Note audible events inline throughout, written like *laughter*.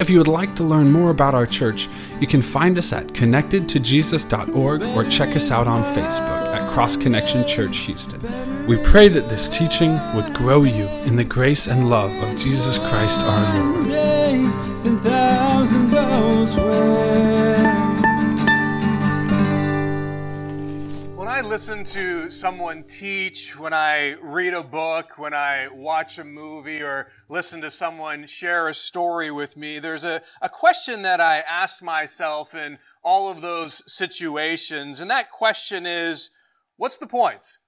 If you would like to learn more about our church, you can find us at connectedtojesus.org or check us out on Facebook at Cross Connection Church Houston. We pray that this teaching would grow you in the grace and love of Jesus Christ our Lord. Listen to someone teach, when I read a book, when I watch a movie, or listen to someone share a story with me, there's a, a question that I ask myself in all of those situations. And that question is what's the point?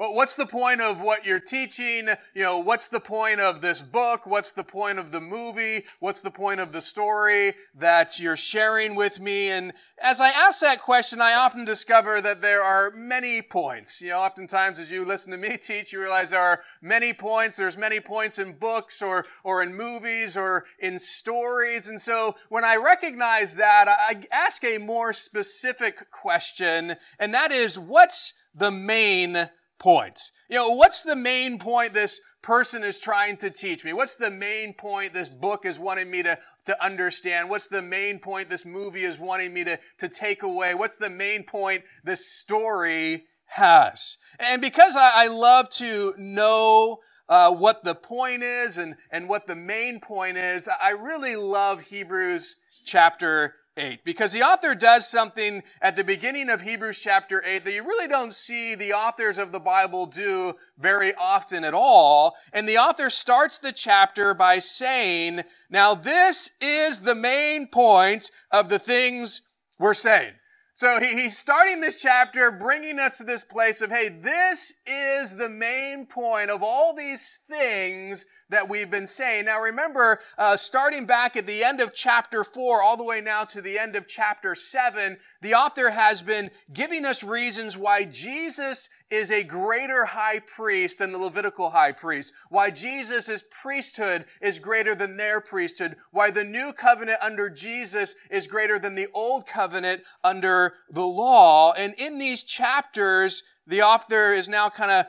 Well, what's the point of what you're teaching? You know, what's the point of this book? What's the point of the movie? What's the point of the story that you're sharing with me? And as I ask that question, I often discover that there are many points. You know, oftentimes as you listen to me *laughs* teach, you realize there are many points. There's many points in books or, or in movies or in stories. And so when I recognize that, I ask a more specific question, and that is, what's the main point. You know, what's the main point this person is trying to teach me? What's the main point this book is wanting me to, to understand? What's the main point this movie is wanting me to, to take away? What's the main point this story has? And because I, I love to know uh, what the point is and, and what the main point is, I really love Hebrews chapter 8 because the author does something at the beginning of Hebrews chapter 8 that you really don't see the authors of the Bible do very often at all. And the author starts the chapter by saying, now this is the main point of the things we're saying. So he, he's starting this chapter, bringing us to this place of, hey, this is the main point of all these things that we've been saying. Now remember, uh, starting back at the end of chapter 4, all the way now to the end of chapter 7, the author has been giving us reasons why Jesus is a greater high priest than the Levitical high priest, why Jesus' priesthood is greater than their priesthood, why the new covenant under Jesus is greater than the old covenant under the law. And in these chapters, the author is now kind of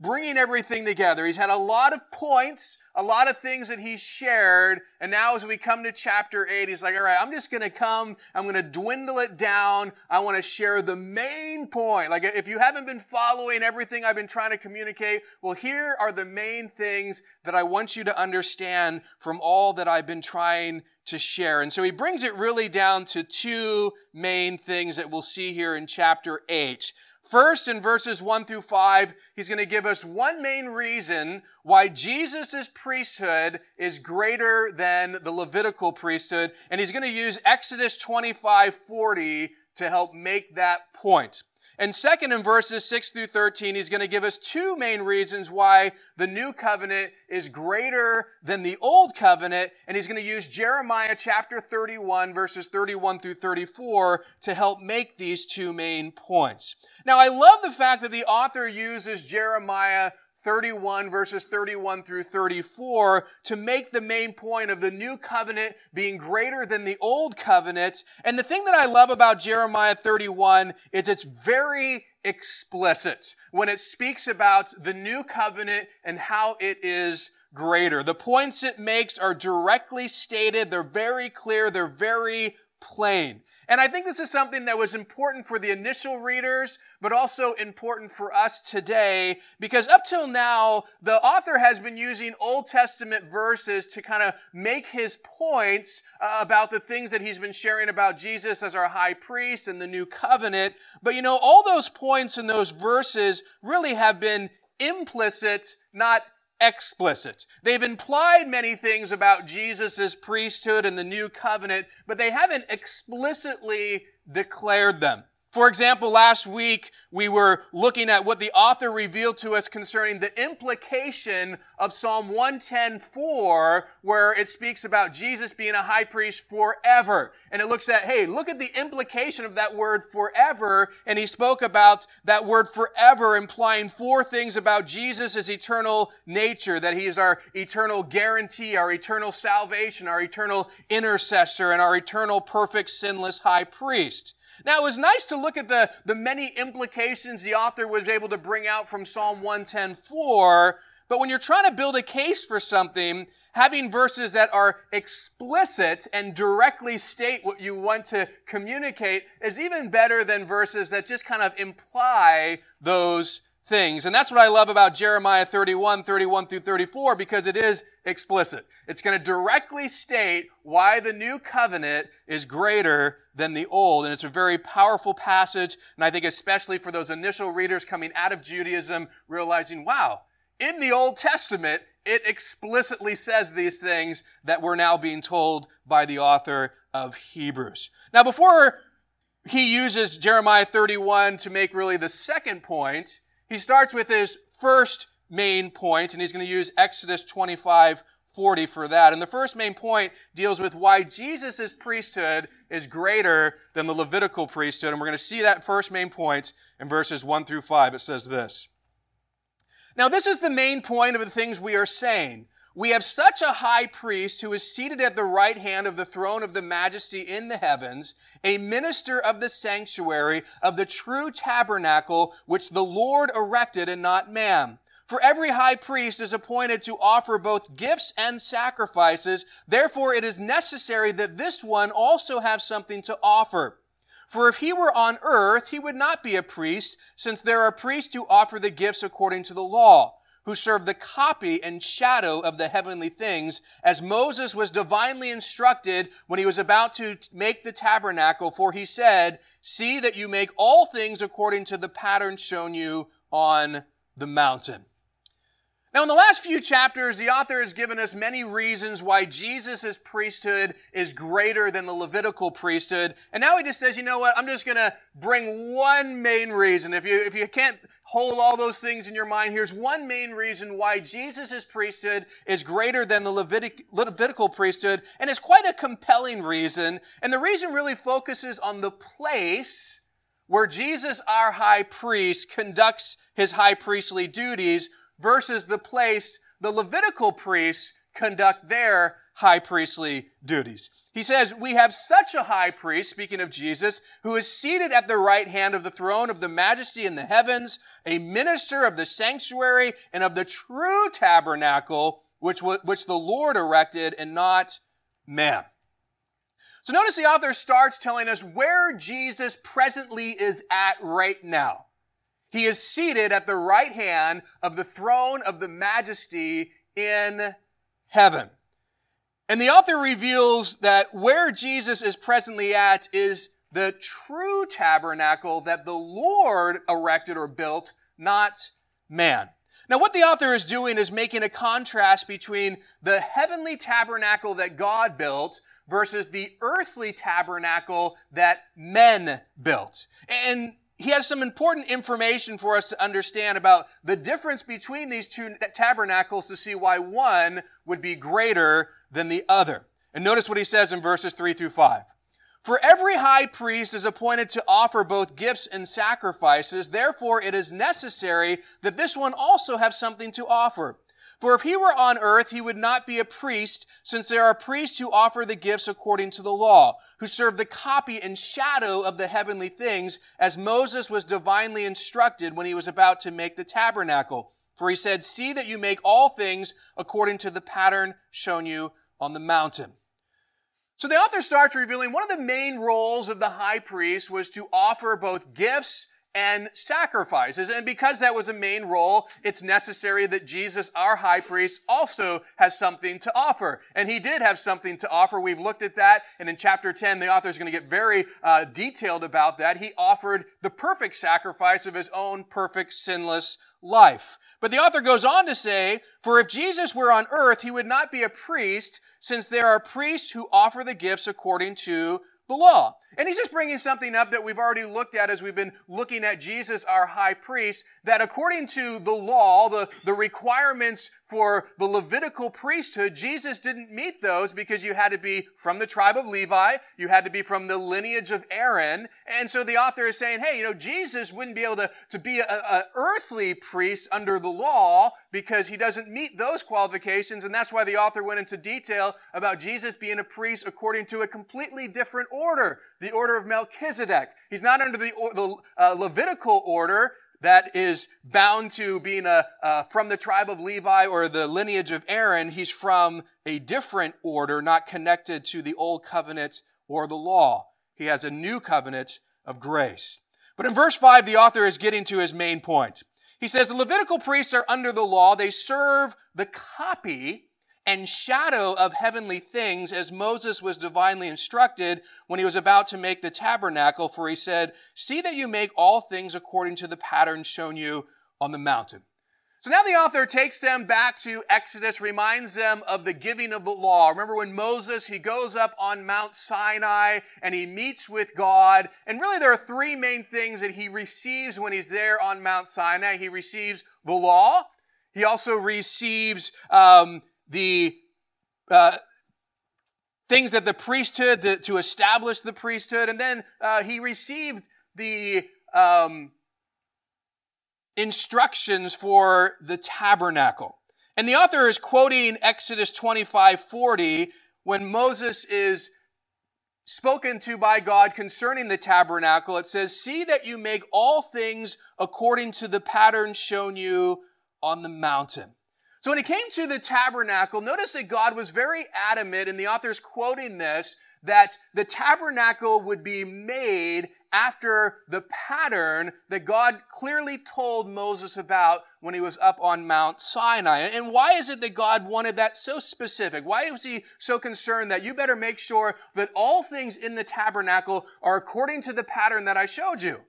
bringing everything together. He's had a lot of points, a lot of things that he's shared. And now as we come to chapter 8, he's like, all right, I'm just going to come. I'm going to dwindle it down. I want to share the main point. Like if you haven't been following everything I've been trying to communicate, well, here are the main things that I want you to understand from all that I've been trying to share. And so he brings it really down to two main things that we'll see here in chapter 8. First, in verses 1 through 5, he's going to give us one main reason why Jesus' priesthood is greater than the Levitical priesthood, and he's going to use Exodus 25 40 to help make that point. And second, in verses 6 through 13, he's going to give us two main reasons why the new covenant is greater than the old covenant. And he's going to use Jeremiah chapter 31, verses 31 through 34 to help make these two main points. Now, I love the fact that the author uses Jeremiah 31 verses 31 through 34 to make the main point of the new covenant being greater than the old covenant. And the thing that I love about Jeremiah 31 is it's very explicit when it speaks about the new covenant and how it is greater. The points it makes are directly stated. They're very clear. They're very plain. And I think this is something that was important for the initial readers, but also important for us today, because up till now, the author has been using Old Testament verses to kind of make his points uh, about the things that he's been sharing about Jesus as our high priest and the new covenant. But you know, all those points in those verses really have been implicit, not explicit. They've implied many things about Jesus' priesthood and the new covenant, but they haven't explicitly declared them. For example, last week we were looking at what the author revealed to us concerning the implication of Psalm 110:4 where it speaks about Jesus being a high priest forever. And it looks at, hey, look at the implication of that word forever, and he spoke about that word forever implying four things about Jesus' eternal nature, that he is our eternal guarantee, our eternal salvation, our eternal intercessor, and our eternal perfect sinless high priest. Now, it was nice to look at the, the many implications the author was able to bring out from Psalm 110.4, but when you're trying to build a case for something, having verses that are explicit and directly state what you want to communicate is even better than verses that just kind of imply those things. And that's what I love about Jeremiah 31, 31 through 34, because it is explicit. It's going to directly state why the new covenant is greater than the old. And it's a very powerful passage. And I think especially for those initial readers coming out of Judaism, realizing, wow, in the Old Testament, it explicitly says these things that we're now being told by the author of Hebrews. Now, before he uses Jeremiah 31 to make really the second point, he starts with his first main point, and he's going to use Exodus 25 40 for that. And the first main point deals with why Jesus' priesthood is greater than the Levitical priesthood. And we're going to see that first main point in verses 1 through 5. It says this. Now, this is the main point of the things we are saying. We have such a high priest who is seated at the right hand of the throne of the majesty in the heavens, a minister of the sanctuary of the true tabernacle which the Lord erected and not man. For every high priest is appointed to offer both gifts and sacrifices. Therefore, it is necessary that this one also have something to offer. For if he were on earth, he would not be a priest, since there are priests who offer the gifts according to the law who serve the copy and shadow of the heavenly things, as Moses was divinely instructed when he was about to make the tabernacle, for he said, See that you make all things according to the pattern shown you on the mountain. Now, in the last few chapters, the author has given us many reasons why Jesus' priesthood is greater than the Levitical priesthood. And now he just says, you know what? I'm just going to bring one main reason. If you, if you can't hold all those things in your mind, here's one main reason why Jesus' priesthood is greater than the Levitic, Levitical priesthood. And it's quite a compelling reason. And the reason really focuses on the place where Jesus, our high priest, conducts his high priestly duties versus the place the Levitical priests conduct their high priestly duties. He says, We have such a high priest, speaking of Jesus, who is seated at the right hand of the throne of the majesty in the heavens, a minister of the sanctuary and of the true tabernacle, which, was which the Lord erected and not man. So notice the author starts telling us where Jesus presently is at right now. He is seated at the right hand of the throne of the majesty in heaven. And the author reveals that where Jesus is presently at is the true tabernacle that the Lord erected or built, not man. Now, what the author is doing is making a contrast between the heavenly tabernacle that God built versus the earthly tabernacle that men built. And he has some important information for us to understand about the difference between these two tabernacles to see why one would be greater than the other. And notice what he says in verses 3 through 5. For every high priest is appointed to offer both gifts and sacrifices. Therefore, it is necessary that this one also have something to offer. For if he were on earth, he would not be a priest, since there are priests who offer the gifts according to the law, who serve the copy and shadow of the heavenly things, as Moses was divinely instructed when he was about to make the tabernacle. For he said, See that you make all things according to the pattern shown you on the mountain. So the author starts revealing one of the main roles of the high priest was to offer both gifts and sacrifices. And because that was a main role, it's necessary that Jesus, our high priest, also has something to offer. And he did have something to offer. We've looked at that. And in chapter 10, the author is going to get very uh, detailed about that. He offered the perfect sacrifice of his own perfect, sinless life. But the author goes on to say, For if Jesus were on earth, he would not be a priest, since there are priests who offer the gifts according to the law. And he's just bringing something up that we've already looked at as we've been looking at Jesus, our high priest, that according to the law, the, the requirements for the Levitical priesthood, Jesus didn't meet those because you had to be from the tribe of Levi, you had to be from the lineage of Aaron. And so the author is saying, hey, you know, Jesus wouldn't be able to, to be an earthly priest under the law because he doesn't meet those qualifications. And that's why the author went into detail about Jesus being a priest according to a completely different order the order of Melchizedek. He's not under the, the uh, Levitical order that is bound to being a, uh, from the tribe of Levi or the lineage of Aaron. He's from a different order, not connected to the old covenant or the law. He has a new covenant of grace. But in verse 5, the author is getting to his main point. He says the Levitical priests are under the law. They serve the copy and shadow of heavenly things as Moses was divinely instructed when he was about to make the tabernacle, for he said, See that you make all things according to the pattern shown you on the mountain. So now the author takes them back to Exodus, reminds them of the giving of the law. Remember when Moses, he goes up on Mount Sinai and he meets with God. And really there are three main things that he receives when he's there on Mount Sinai. He receives the law. He also receives um, the uh, things that the priesthood to, to, establish the priesthood, and then uh, he received the um, instructions for the tabernacle. And the author is quoting Exodus 25 40 when Moses is spoken to by God concerning the tabernacle. It says, See that you make all things according to the pattern shown you on the mountain. So when it came to the tabernacle, notice that God was very adamant, and the author's quoting this, that the tabernacle would be made after the pattern that God clearly told Moses about when he was up on Mount Sinai. And why is it that God wanted that so specific? Why was he so concerned that you better make sure that all things in the tabernacle are according to the pattern that I showed you?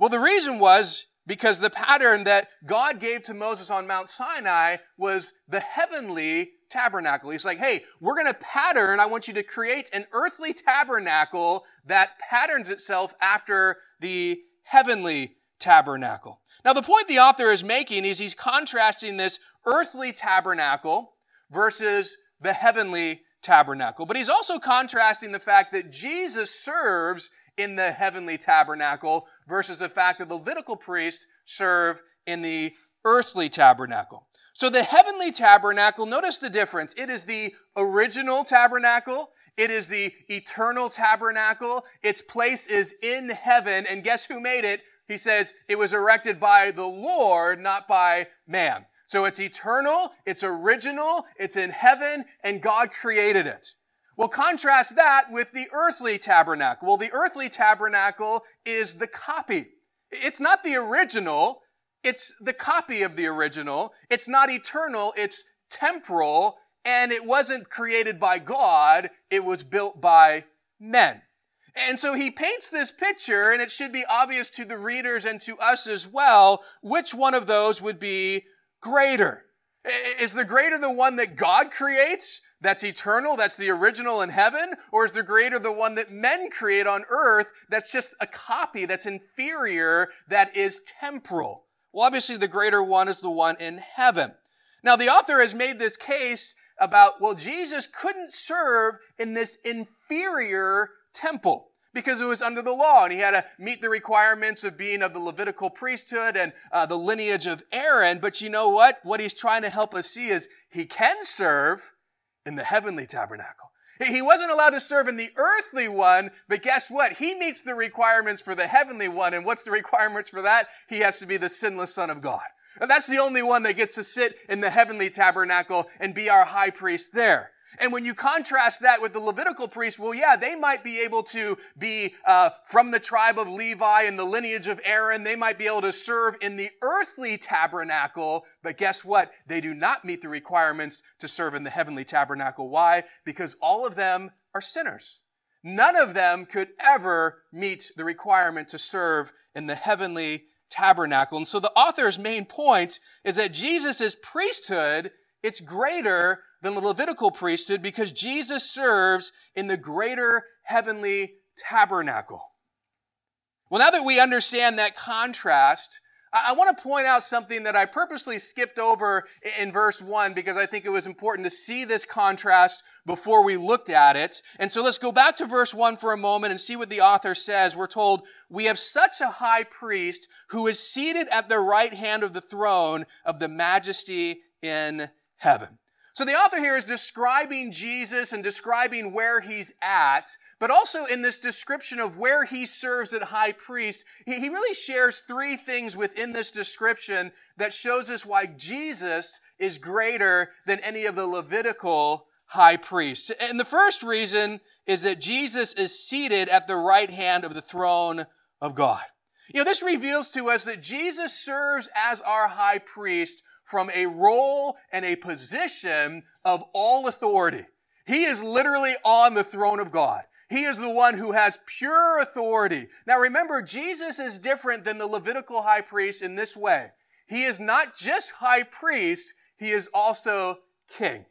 Well, the reason was because the pattern that God gave to Moses on Mount Sinai was the heavenly tabernacle. He's like, hey, we're going to pattern. I want you to create an earthly tabernacle that patterns itself after the heavenly tabernacle. Now, the point the author is making is he's contrasting this earthly tabernacle versus the heavenly tabernacle. But he's also contrasting the fact that Jesus serves in the heavenly tabernacle versus the fact that the Levitical priests serve in the earthly tabernacle. So the heavenly tabernacle, notice the difference. It is the original tabernacle. It is the eternal tabernacle. Its place is in heaven. And guess who made it? He says it was erected by the Lord, not by man. So it's eternal, it's original, it's in heaven, and God created it. Well, contrast that with the earthly tabernacle. Well, the earthly tabernacle is the copy. It's not the original, it's the copy of the original. It's not eternal, it's temporal, and it wasn't created by God, it was built by men. And so he paints this picture, and it should be obvious to the readers and to us as well which one of those would be greater. Is the greater the one that God creates, that's eternal, that's the original in heaven, or is the greater the one that men create on earth that's just a copy, that's inferior, that is temporal? Well, obviously, the greater one is the one in heaven. Now, the author has made this case about, well, Jesus couldn't serve in this inferior temple because it was under the law and he had to meet the requirements of being of the Levitical priesthood and uh, the lineage of Aaron. But you know what? What he's trying to help us see is he can serve in the heavenly tabernacle. He wasn't allowed to serve in the earthly one, but guess what? He meets the requirements for the heavenly one. And what's the requirements for that? He has to be the sinless son of God. And that's the only one that gets to sit in the heavenly tabernacle and be our high priest there. And when you contrast that with the Levitical priests, well, yeah, they might be able to be uh, from the tribe of Levi and the lineage of Aaron. They might be able to serve in the earthly tabernacle, but guess what? They do not meet the requirements to serve in the heavenly tabernacle. Why? Because all of them are sinners. None of them could ever meet the requirement to serve in the heavenly tabernacle. And so the author's main point is that Jesus' priesthood, it's greater than the Levitical priesthood because Jesus serves in the greater heavenly tabernacle. Well, now that we understand that contrast, I, want to point out something that I purposely skipped over in verse 1 because I think it was important to see this contrast before we looked at it. And so let's go back to verse 1 for a moment and see what the author says. We're told, We have such a high priest who is seated at the right hand of the throne of the majesty in heaven. So the author here is describing Jesus and describing where he's at, but also in this description of where he serves at high priest, he really shares three things within this description that shows us why Jesus is greater than any of the Levitical high priests. And the first reason is that Jesus is seated at the right hand of the throne of God. You know, this reveals to us that Jesus serves as our high priest from a role and a position of all authority. He is literally on the throne of God. He is the one who has pure authority. Now remember, Jesus is different than the Levitical high priest in this way. He is not just high priest, he is also king.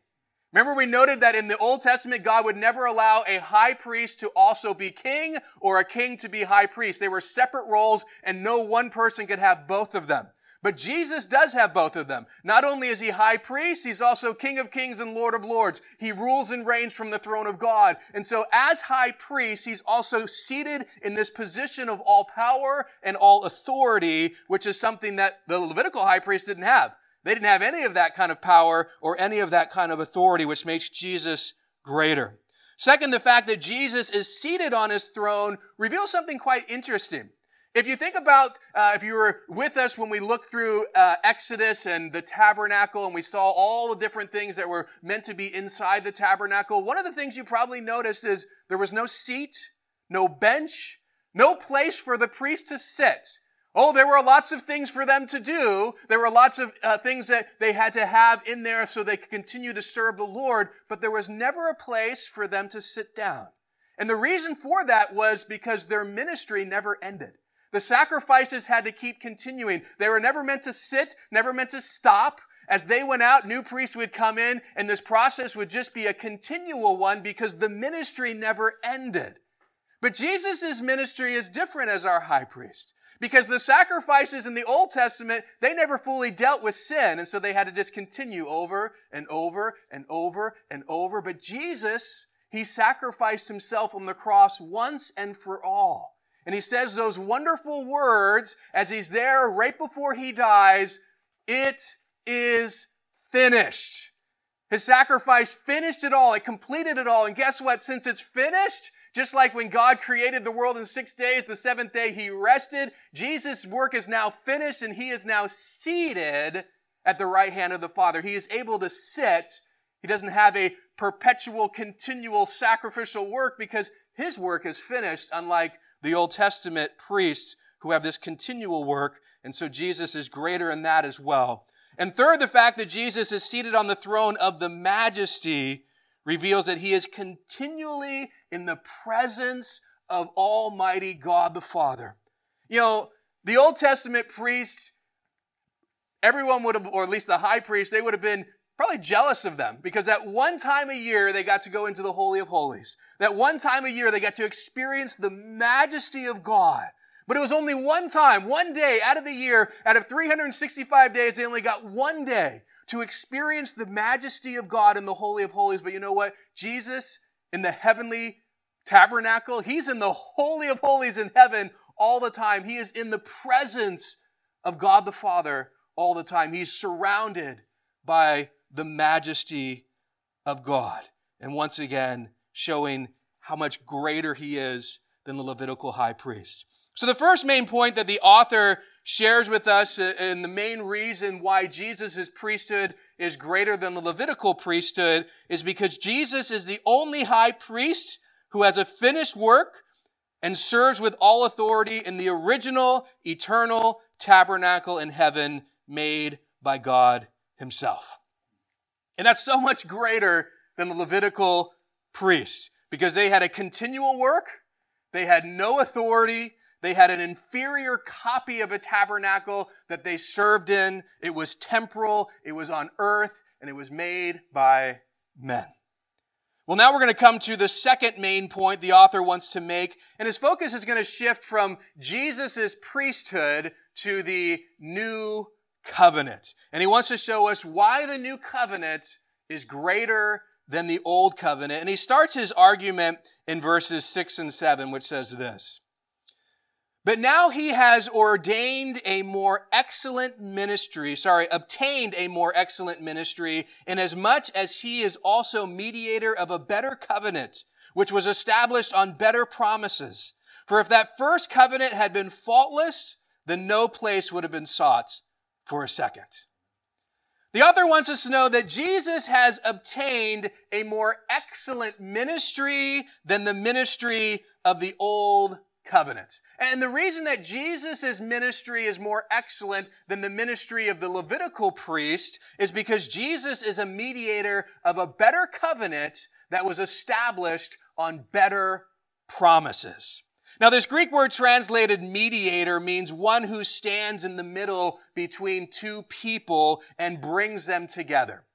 Remember, we noted that in the Old Testament, God would never allow a high priest to also be king or a king to be high priest. They were separate roles and no one person could have both of them. But Jesus does have both of them. Not only is he high priest, he's also King of kings and Lord of lords. He rules and reigns from the throne of God. And so as high priest, he's also seated in this position of all power and all authority, which is something that the Levitical high priest didn't have. They didn't have any of that kind of power or any of that kind of authority, which makes Jesus greater. Second, the fact that Jesus is seated on his throne reveals something quite interesting. If you think about, uh, if you were with us when we looked through uh, Exodus and the tabernacle and we saw all the different things that were meant to be inside the tabernacle, one of the things you probably noticed is there was no seat, no bench, no place for the priest to sit. Oh, there were lots of things for them to do. There were lots of uh, things that they had to have in there so they could continue to serve the Lord, but there was never a place for them to sit down. And the reason for that was because their ministry never ended. The sacrifices had to keep continuing. They were never meant to sit, never meant to stop. As they went out, new priests would come in, and this process would just be a continual one because the ministry never ended. But Jesus' ministry is different as our high priest. Because the sacrifices in the Old Testament, they never fully dealt with sin, and so they had to just continue over and over and over and over. But Jesus, he sacrificed himself on the cross once and for all. And he says those wonderful words as he's there right before he dies It is finished. His sacrifice finished it all. It completed it all. And guess what? Since it's finished, just like when God created the world in six days, the seventh day he rested, Jesus' work is now finished and he is now seated at the right hand of the Father. He is able to sit. He doesn't have a perpetual, continual sacrificial work because his work is finished, unlike the Old Testament priests who have this continual work, and so Jesus is greater in that as well. And third, the fact that Jesus is seated on the throne of the majesty reveals that he is continually in the presence of Almighty God the Father. You know, the Old Testament priests, everyone would have, or at least the high priest, they would have been probably jealous of them because that one time a year they got to go into the Holy of Holies. That one time a year they got to experience the majesty of God. But it was only one time, one day out of the year, out of 365 days, they only got one day to experience the majesty of God in the Holy of Holies. But you know what? Jesus in the heavenly tabernacle, he's in the Holy of Holies in heaven all the time. He is in the presence of God the Father all the time. He's surrounded by the majesty of God. And once again, showing how much greater he is than the Levitical high priest. So the first main point that the author shares with us uh, and the main reason why Jesus' priesthood is greater than the Levitical priesthood is because Jesus is the only high priest who has a finished work and serves with all authority in the original eternal tabernacle in heaven made by God himself. And that's so much greater than the Levitical priests because they had a continual work, they had no authority, they had an inferior copy of a tabernacle that they served in. It was temporal, it was on earth, and it was made by men. Well, now we're going to come to the second main point the author wants to make, and his focus is going to shift from Jesus' priesthood to the new covenant. And he wants to show us why the new covenant is greater than the old covenant. And he starts his argument in verses 6 and 7, which says this. But now he has ordained a more excellent ministry, sorry, obtained a more excellent ministry, inasmuch as he is also mediator of a better covenant, which was established on better promises. For if that first covenant had been faultless, then no place would have been sought for a second. The author wants us to know that Jesus has obtained a more excellent ministry than the ministry of the old covenant. And the reason that Jesus' ministry is more excellent than the ministry of the Levitical priest is because Jesus is a mediator of a better covenant that was established on better promises. Now, this Greek word translated mediator means one who stands in the middle between two people and brings them together.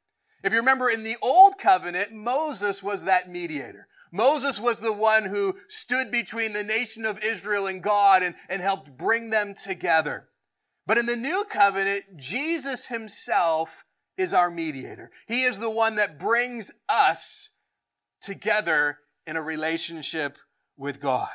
If you remember in the Old Covenant, Moses was that mediator. Moses was the one who stood between the nation of Israel and God and, and helped bring them together. But in the new covenant, Jesus himself is our mediator. He is the one that brings us together in a relationship with God.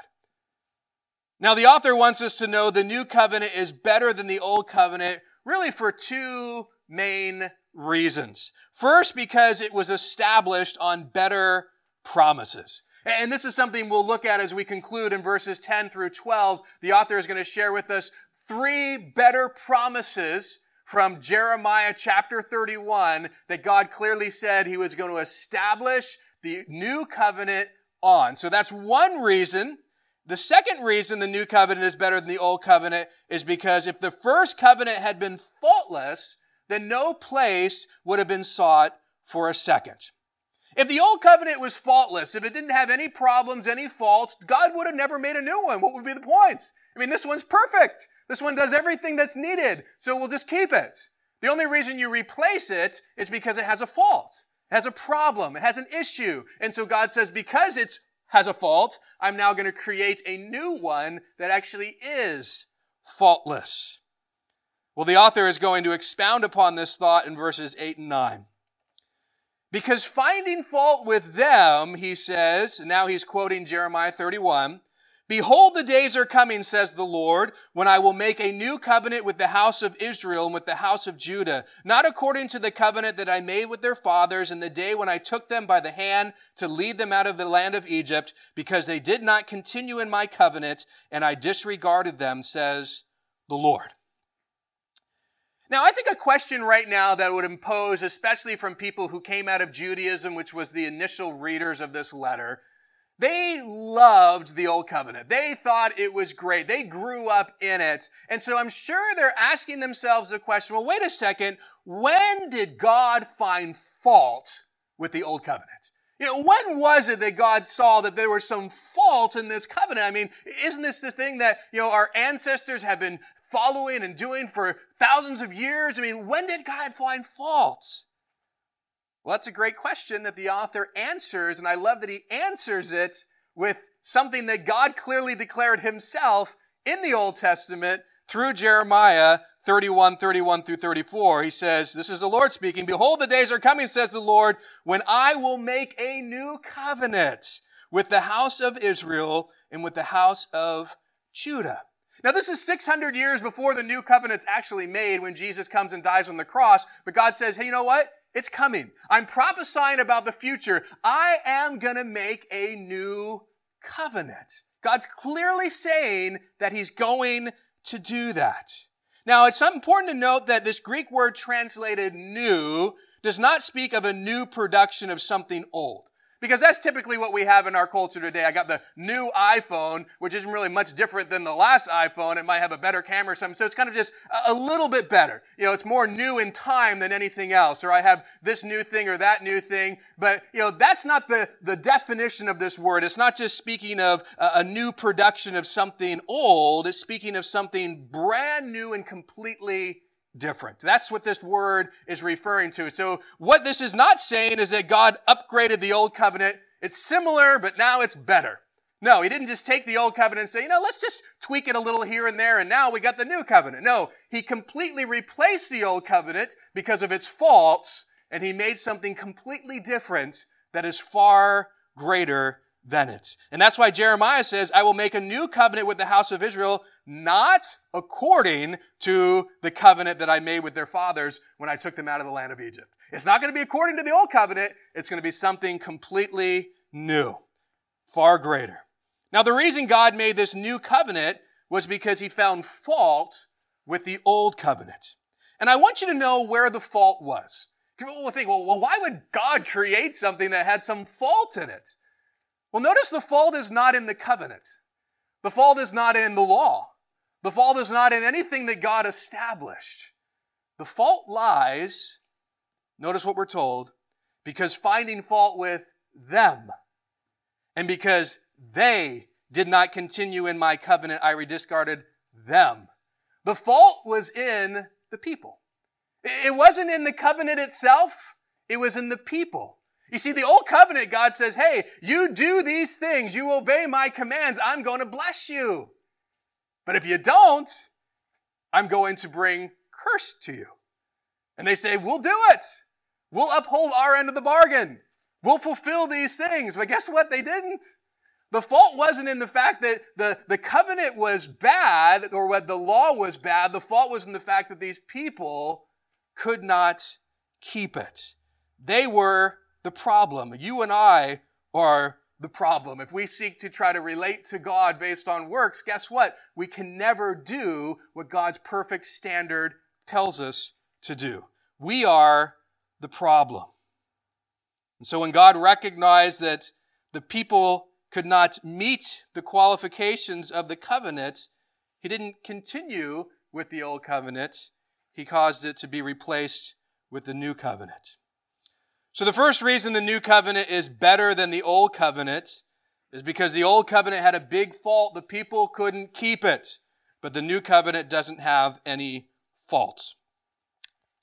Now, the author wants us to know the new covenant is better than the old covenant, really for two main reasons. First, because it was established on better promises. And this is something we'll look at as we conclude in verses 10 through 12. The author is going to share with us three better promises from Jeremiah chapter 31 that God clearly said he was going to establish the new covenant on. So that's one reason. The second reason the new covenant is better than the old covenant is because if the first covenant had been faultless, then no place would have been sought for a second. If the old covenant was faultless, if it didn't have any problems, any faults, God would have never made a new one. What would be the point? I mean, this one's perfect. This one does everything that's needed, so we'll just keep it. The only reason you replace it is because it has a fault. It has a problem. It has an issue. And so God says, because it has a fault, I'm now going to create a new one that actually is faultless. Well, the author is going to expound upon this thought in verses 8 and 9. Because finding fault with them, he says, now he's quoting Jeremiah 31, Behold, the days are coming, says the Lord, when I will make a new covenant with the house of Israel and with the house of Judah, not according to the covenant that I made with their fathers in the day when I took them by the hand to lead them out of the land of Egypt, because they did not continue in my covenant, and I disregarded them, says the Lord. Now, I think a question right now that would impose, especially from people who came out of Judaism, which was the initial readers of this letter, they loved the Old Covenant. They thought it was great. They grew up in it. And so I'm sure they're asking themselves the question well, wait a second, when did God find fault with the Old Covenant? You know, when was it that God saw that there was some fault in this covenant? I mean, isn't this the thing that, you know, our ancestors have been following and doing for thousands of years? I mean, when did God find fault? Well, that's a great question that the author answers, and I love that he answers it with something that God clearly declared himself in the Old Testament through Jeremiah 31, 31 through 34. He says, This is the Lord speaking. Behold, the days are coming, says the Lord, when I will make a new covenant with the house of Israel and with the house of Judah. Now, this is 600 years before the new covenant's actually made when Jesus comes and dies on the cross. But God says, hey, you know what? It's coming. I'm prophesying about the future. I am going to make a new covenant. God's clearly saying that He's going to do that. Now, it's important to note that this Greek word translated new does not speak of a new production of something old. Because that's typically what we have in our culture today. I got the new iPhone, which isn't really much different than the last iPhone. It might have a better camera or something. So it's kind of just a little bit better. You know, it's more new in time than anything else. Or I have this new thing or that new thing. But, you know, that's not the, the definition of this word. It's not just speaking of a, a new production of something old. It's speaking of something brand new and completely different. That's what this word is referring to. So what this is not saying is that God upgraded the old covenant. It's similar, but now it's better. No, he didn't just take the old covenant and say, you know, let's just tweak it a little here and there, and now we got the new covenant. No, he completely replaced the old covenant because of its faults, and he made something completely different that is far greater than it. And that's why Jeremiah says, I will make a new covenant with the house of Israel, not according to the covenant that I made with their fathers when I took them out of the land of Egypt. It's not going to be according to the old covenant. It's going to be something completely new, far greater. Now, the reason God made this new covenant was because he found fault with the old covenant. And I want you to know where the fault was. People will think, well, why would God create something that had some fault in it? Well, notice the fault is not in the covenant. The fault is not in the law. The fault is not in anything that God established. The fault lies, notice what we're told, because finding fault with them and because they did not continue in my covenant. I rediscarded them. The fault was in the people. It wasn't in the covenant itself. It was in the people. You see, the old covenant, God says, Hey, you do these things, you obey my commands, I'm going to bless you. But if you don't, I'm going to bring curse to you. And they say, We'll do it. We'll uphold our end of the bargain. We'll fulfill these things. But guess what? They didn't. The fault wasn't in the fact that the, the covenant was bad or what the law was bad. The fault was in the fact that these people could not keep it. They were the problem. You and I are the problem. If we seek to try to relate to God based on works, guess what? We can never do what God's perfect standard tells us to do. We are the problem. And so when God recognized that the people could not meet the qualifications of the covenant, he didn't continue with the old covenant. He caused it to be replaced with the new covenant. So the first reason the new covenant is better than the old covenant is because the old covenant had a big fault. The people couldn't keep it. But the new covenant doesn't have any faults.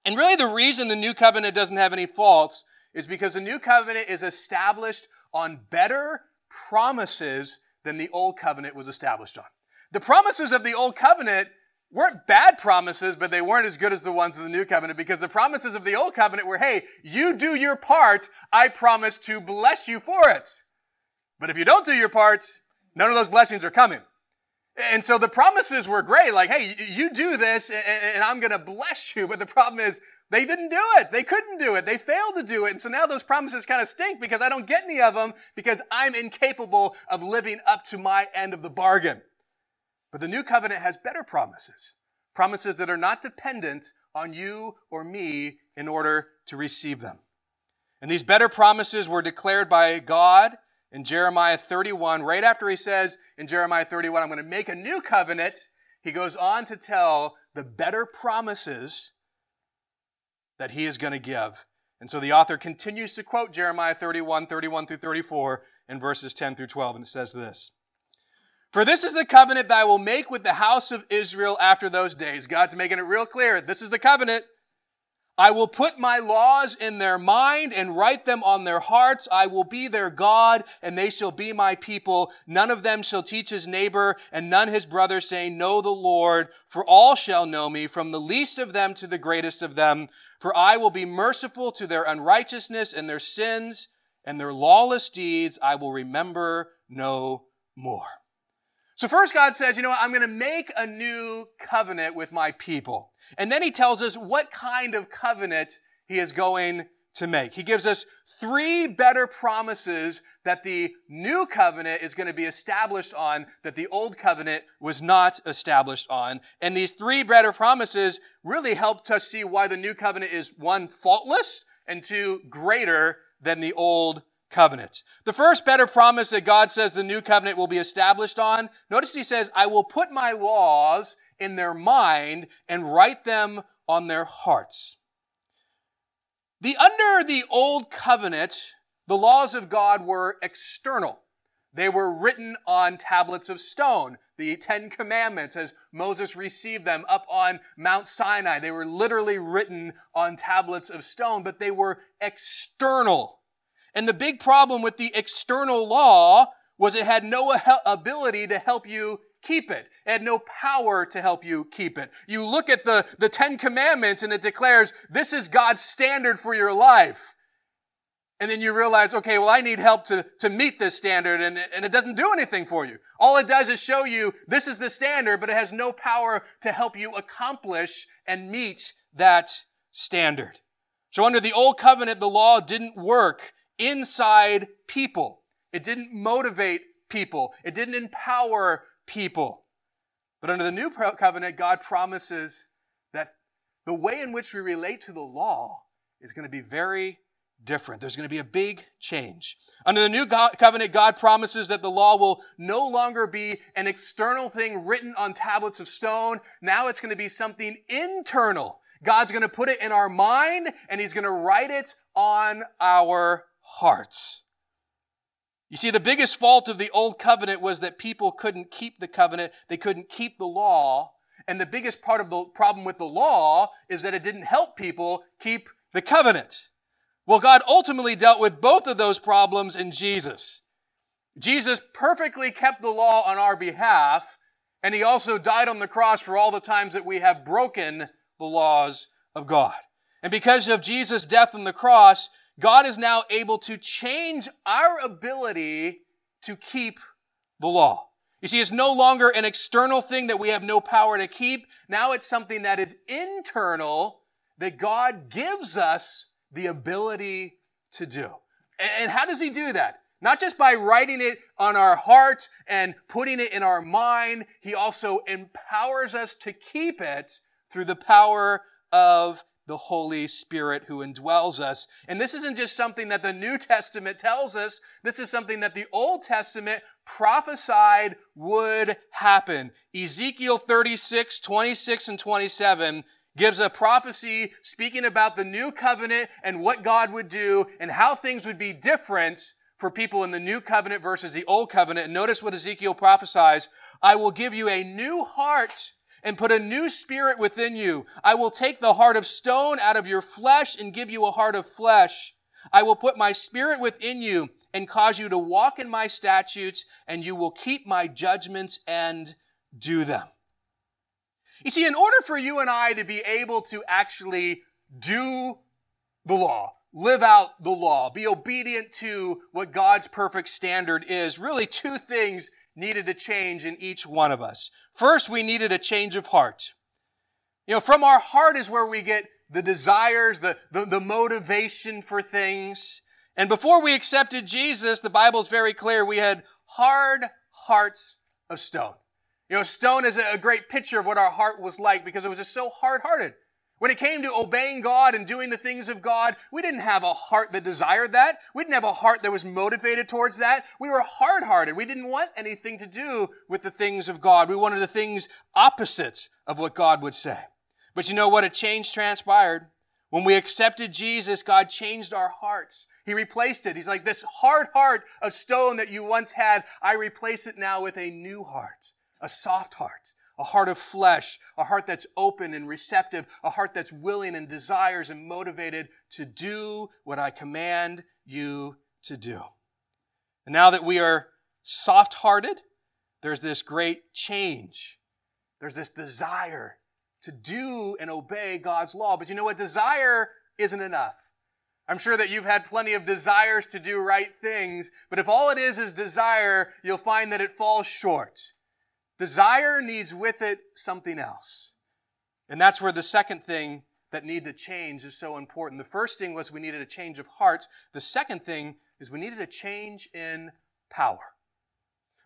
And really the reason the new covenant doesn't have any faults is because the new covenant is established on better promises than the old covenant was established on. The promises of the old covenant weren't bad promises, but they weren't as good as the ones of the new covenant because the promises of the old covenant were, hey, you do your part, I promise to bless you for it. But if you don't do your part, none of those blessings are coming. And so the promises were great, like, hey, you do this and I'm going to bless you. But the problem is they didn't do it. They couldn't do it. They failed to do it. And so now those promises kind of stink because I don't get any of them because I'm incapable of living up to my end of the bargain. But the new covenant has better promises. Promises that are not dependent on you or me in order to receive them. And these better promises were declared by God in Jeremiah 31, right after he says in Jeremiah 31, I'm going to make a new covenant, he goes on to tell the better promises that he is going to give. And so the author continues to quote Jeremiah 31, 31 through 34 in verses 10 through 12, and it says this. For this is the covenant that I will make with the house of Israel after those days. God's making it real clear. This is the covenant. I will put my laws in their mind and write them on their hearts. I will be their God and they shall be my people. None of them shall teach his neighbor and none his brother saying, know the Lord, for all shall know me from the least of them to the greatest of them. For I will be merciful to their unrighteousness and their sins and their lawless deeds I will remember no more. So first God says, you know what, I'm going to make a new covenant with my people. And then he tells us what kind of covenant he is going to make. He gives us three better promises that the new covenant is going to be established on that the old covenant was not established on. And these three better promises really help us see why the new covenant is one, faultless, and two, greater than the old covenant. The first better promise that God says the new covenant will be established on, notice he says, I will put my laws in their mind and write them on their hearts. The under the old covenant, the laws of God were external. They were written on tablets of stone, the Ten Commandments, as Moses received them up on Mount Sinai. They were literally written on tablets of stone, but they were external. And the big problem with the external law was it had no ability to help you keep it. It had no power to help you keep it. You look at the, the Ten Commandments and it declares, this is God's standard for your life. And then you realize, okay, well, I need help to, to meet this standard, and, and it doesn't do anything for you. All it does is show you this is the standard, but it has no power to help you accomplish and meet that standard. So under the old covenant, the law didn't work inside people. It didn't motivate people. It didn't empower people. But under the new covenant, God promises that the way in which we relate to the law is going to be very different. There's going to be a big change. Under the new covenant, God promises that the law will no longer be an external thing written on tablets of stone. Now it's going to be something internal. God's going to put it in our mind and he's going to write it on our hearts. You see, the biggest fault of the old covenant was that people couldn't keep the covenant. They couldn't keep the law. And the biggest part of the problem with the law is that it didn't help people keep the covenant. Well, God ultimately dealt with both of those problems in Jesus. Jesus perfectly kept the law on our behalf, and he also died on the cross for all the times that we have broken the laws of God. And because of Jesus' death on the cross, God is now able to change our ability to keep the law. You see, it's no longer an external thing that we have no power to keep. Now it's something that is internal that God gives us the ability to do. And how does he do that? Not just by writing it on our heart and putting it in our mind, he also empowers us to keep it through the power of the Holy Spirit who indwells us. And this isn't just something that the New Testament tells us, this is something that the Old Testament prophesied would happen. Ezekiel 36, 26, and 27 gives a prophecy speaking about the new covenant and what God would do and how things would be different for people in the new covenant versus the old covenant. And notice what Ezekiel prophesies. I will give you a new heart and put a new spirit within you. I will take the heart of stone out of your flesh and give you a heart of flesh. I will put my spirit within you and cause you to walk in my statutes and you will keep my judgments and do them. You see, in order for you and I to be able to actually do the law, live out the law, be obedient to what God's perfect standard is, really two things needed to change in each one of us. First, we needed a change of heart. You know, from our heart is where we get the desires, the, the, the motivation for things. And before we accepted Jesus, the Bible's very clear, we had hard hearts of stone. You know, stone is a great picture of what our heart was like because it was just so hard hearted. When it came to obeying God and doing the things of God, we didn't have a heart that desired that. We didn't have a heart that was motivated towards that. We were hard hearted. We didn't want anything to do with the things of God. We wanted the things opposites of what God would say. But you know what? A change transpired. When we accepted Jesus, God changed our hearts. He replaced it. He's like, this hard heart of stone that you once had, I replace it now with a new heart a soft heart, a heart of flesh, a heart that's open and receptive, a heart that's willing and desires and motivated to do what I command you to do. And now that we are soft hearted, there's this great change. There's this desire to do and obey God's law. But you know what? Desire isn't enough. I'm sure that you've had plenty of desires to do right things, but if all it is is desire, you'll find that it falls short. Desire needs with it something else. And that's where the second thing that need to change is so important. The first thing was we needed a change of heart. The second thing is we needed a change in power.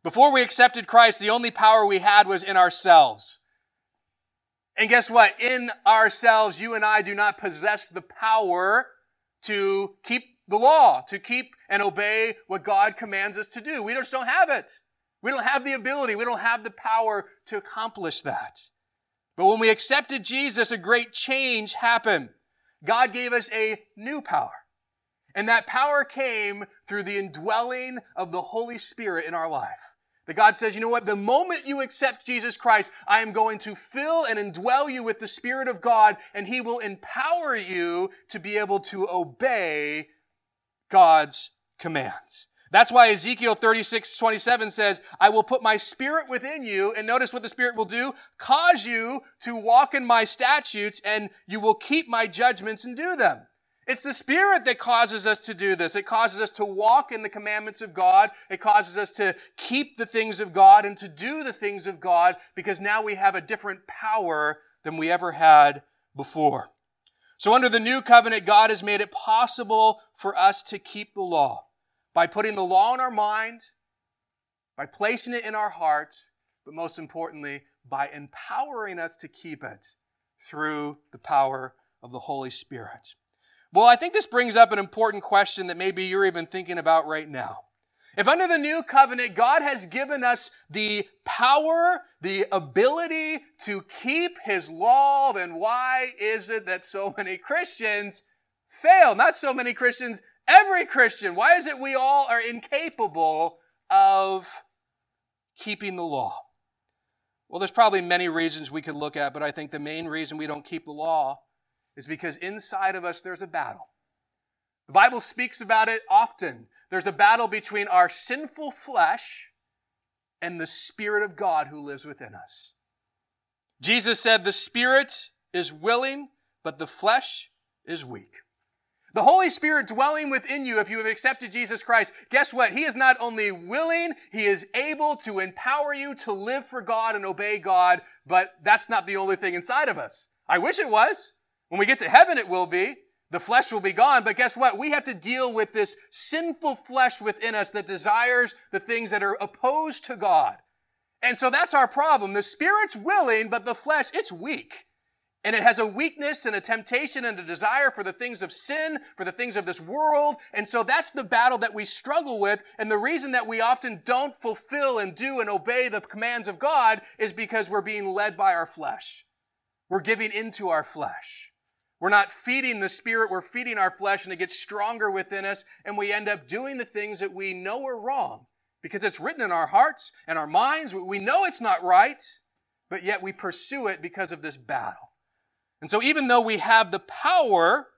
Before we accepted Christ, the only power we had was in ourselves. And guess what? In ourselves, you and I do not possess the power to keep the law, to keep and obey what God commands us to do. We just don't have it. We don't have the ability, we don't have the power to accomplish that. But when we accepted Jesus, a great change happened. God gave us a new power. And that power came through the indwelling of the Holy Spirit in our life. That God says, you know what? The moment you accept Jesus Christ, I am going to fill and indwell you with the Spirit of God, and He will empower you to be able to obey God's commands. That's why Ezekiel 36, 27 says, I will put my spirit within you. And notice what the spirit will do cause you to walk in my statutes, and you will keep my judgments and do them. It's the Spirit that causes us to do this. It causes us to walk in the commandments of God. It causes us to keep the things of God and to do the things of God because now we have a different power than we ever had before. So under the new covenant, God has made it possible for us to keep the law by putting the law in our mind, by placing it in our heart, but most importantly, by empowering us to keep it through the power of the Holy Spirit. Well, I think this brings up an important question that maybe you're even thinking about right now. If under the new covenant, God has given us the power, the ability to keep his law, then why is it that so many Christians fail? Not so many Christians, every Christian. Why is it we all are incapable of keeping the law? Well, there's probably many reasons we could look at, but I think the main reason we don't keep the law is because inside of us there's a battle. The Bible speaks about it often. There's a battle between our sinful flesh and the Spirit of God who lives within us. Jesus said, The Spirit is willing, but the flesh is weak. The Holy Spirit dwelling within you, if you have accepted Jesus Christ, guess what? He is not only willing, He is able to empower you to live for God and obey God, but that's not the only thing inside of us. I wish it was. When we get to heaven, it will be. The flesh will be gone, but guess what? We have to deal with this sinful flesh within us that desires the things that are opposed to God. And so that's our problem. The spirit's willing, but the flesh, it's weak. And it has a weakness and a temptation and a desire for the things of sin, for the things of this world. And so that's the battle that we struggle with. And the reason that we often don't fulfill and do and obey the commands of God is because we're being led by our flesh. We're giving into our flesh. We're not feeding the Spirit, we're feeding our flesh, and it gets stronger within us, and we end up doing the things that we know are wrong because it's written in our hearts and our minds. We know it's not right, but yet we pursue it because of this battle. And so, even though we have the power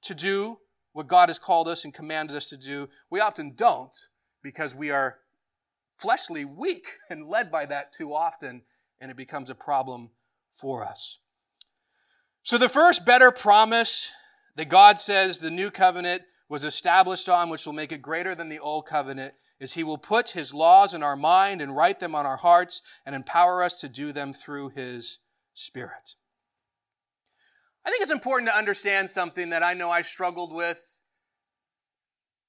to do what God has called us and commanded us to do, we often don't because we are fleshly weak *laughs* and led by that too often, and it becomes a problem for us. So, the first better promise that God says the new covenant was established on, which will make it greater than the old covenant, is He will put His laws in our mind and write them on our hearts and empower us to do them through His Spirit. I think it's important to understand something that I know I struggled with